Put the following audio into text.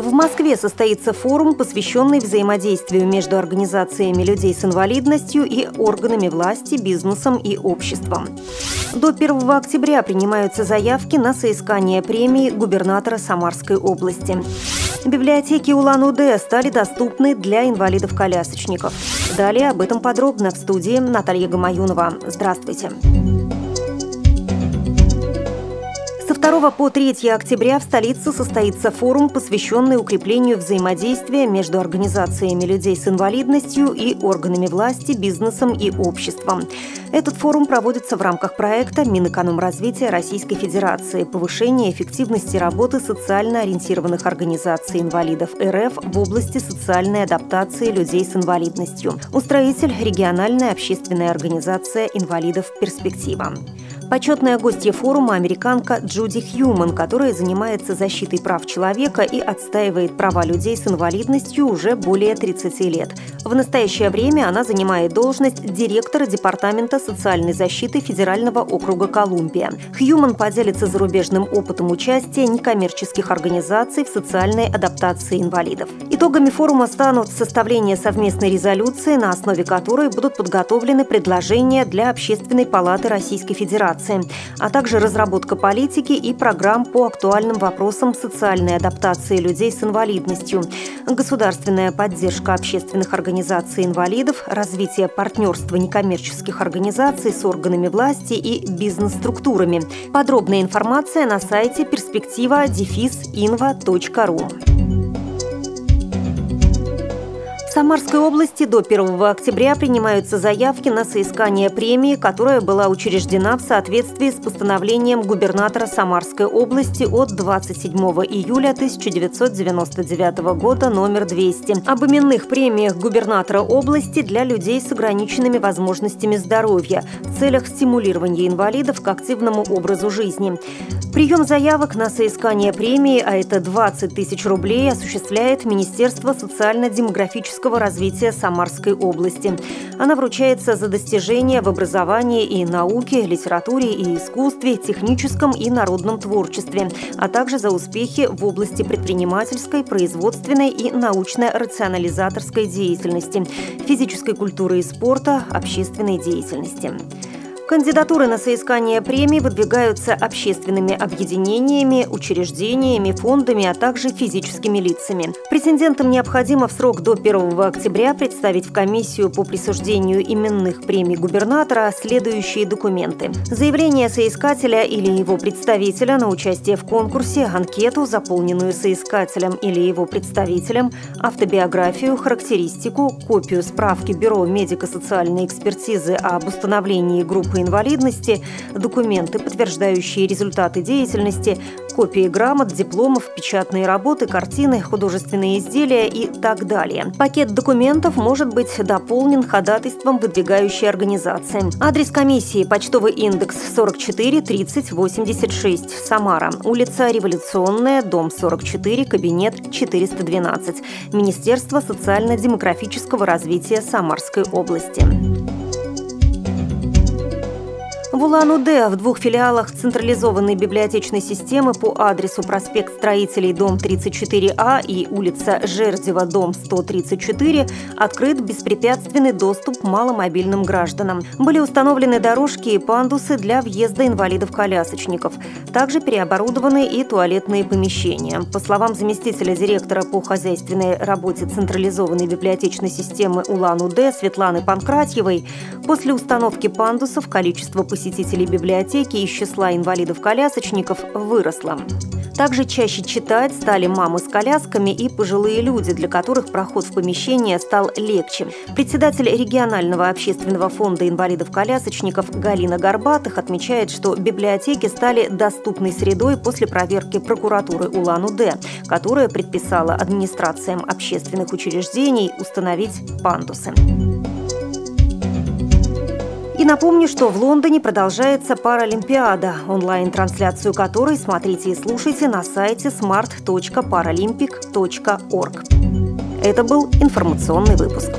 В Москве состоится форум, посвященный взаимодействию между организациями людей с инвалидностью и органами власти, бизнесом и обществом. До 1 октября принимаются заявки на соискание премии губернатора Самарской области. Библиотеки Улан-Удэ стали доступны для инвалидов-колясочников. Далее об этом подробно в студии Наталья Гамаюнова. Здравствуйте. Здравствуйте. 2 по 3 октября в столице состоится форум, посвященный укреплению взаимодействия между организациями людей с инвалидностью и органами власти, бизнесом и обществом. Этот форум проводится в рамках проекта Минэкономразвития Российской Федерации «Повышение эффективности работы социально ориентированных организаций инвалидов РФ в области социальной адаптации людей с инвалидностью». Устроитель – региональная общественная организация инвалидов «Перспектива». Почетная гостья форума – американка Джуди Хьюман, которая занимается защитой прав человека и отстаивает права людей с инвалидностью уже более 30 лет. В настоящее время она занимает должность директора Департамента социальной защиты Федерального округа Колумбия. Хьюман поделится зарубежным опытом участия некоммерческих организаций в социальной адаптации инвалидов. Итогами форума станут составление совместной резолюции, на основе которой будут подготовлены предложения для Общественной палаты Российской Федерации а также разработка политики и программ по актуальным вопросам социальной адаптации людей с инвалидностью, государственная поддержка общественных организаций инвалидов, развитие партнерства некоммерческих организаций с органами власти и бизнес-структурами. Подробная информация на сайте перспектива-инва.ру. Самарской области до 1 октября принимаются заявки на соискание премии, которая была учреждена в соответствии с постановлением губернатора Самарской области от 27 июля 1999 года номер 200 об именных премиях губернатора области для людей с ограниченными возможностями здоровья в целях стимулирования инвалидов к активному образу жизни. Прием заявок на соискание премии, а это 20 тысяч рублей, осуществляет Министерство социально-демографического развития Самарской области. Она вручается за достижения в образовании и науке, литературе и искусстве, техническом и народном творчестве, а также за успехи в области предпринимательской, производственной и научно-рационализаторской деятельности, физической культуры и спорта, общественной деятельности. Кандидатуры на соискание премии выдвигаются общественными объединениями, учреждениями, фондами, а также физическими лицами. Претендентам необходимо в срок до 1 октября представить в комиссию по присуждению именных премий губернатора следующие документы. Заявление соискателя или его представителя на участие в конкурсе, анкету, заполненную соискателем или его представителем, автобиографию, характеристику, копию справки Бюро медико-социальной экспертизы об установлении группы инвалидности, документы, подтверждающие результаты деятельности, копии грамот, дипломов, печатные работы, картины, художественные изделия и так далее. Пакет документов может быть дополнен ходатайством выдвигающей организации. Адрес комиссии – почтовый индекс 44 30 86, Самара, улица Революционная, дом 44, кабинет 412, Министерство социально-демографического развития Самарской области. В Улан-Удэ в двух филиалах централизованной библиотечной системы по адресу проспект Строителей, дом 34А и улица Жердева, дом 134 открыт беспрепятственный доступ маломобильным гражданам. Были установлены дорожки и пандусы для въезда инвалидов-колясочников. Также переоборудованы и туалетные помещения. По словам заместителя директора по хозяйственной работе централизованной библиотечной системы Улан-Удэ Светланы Панкратьевой, после установки пандусов количество посетителей посетителей библиотеки из числа инвалидов-колясочников выросло. Также чаще читать стали мамы с колясками и пожилые люди, для которых проход в помещение стал легче. Председатель регионального общественного фонда инвалидов-колясочников Галина Горбатых отмечает, что библиотеки стали доступной средой после проверки прокуратуры Улан-Удэ, которая предписала администрациям общественных учреждений установить пандусы. И напомню, что в Лондоне продолжается Паралимпиада, онлайн-трансляцию которой смотрите и слушайте на сайте smart.paralympic.org. Это был информационный выпуск.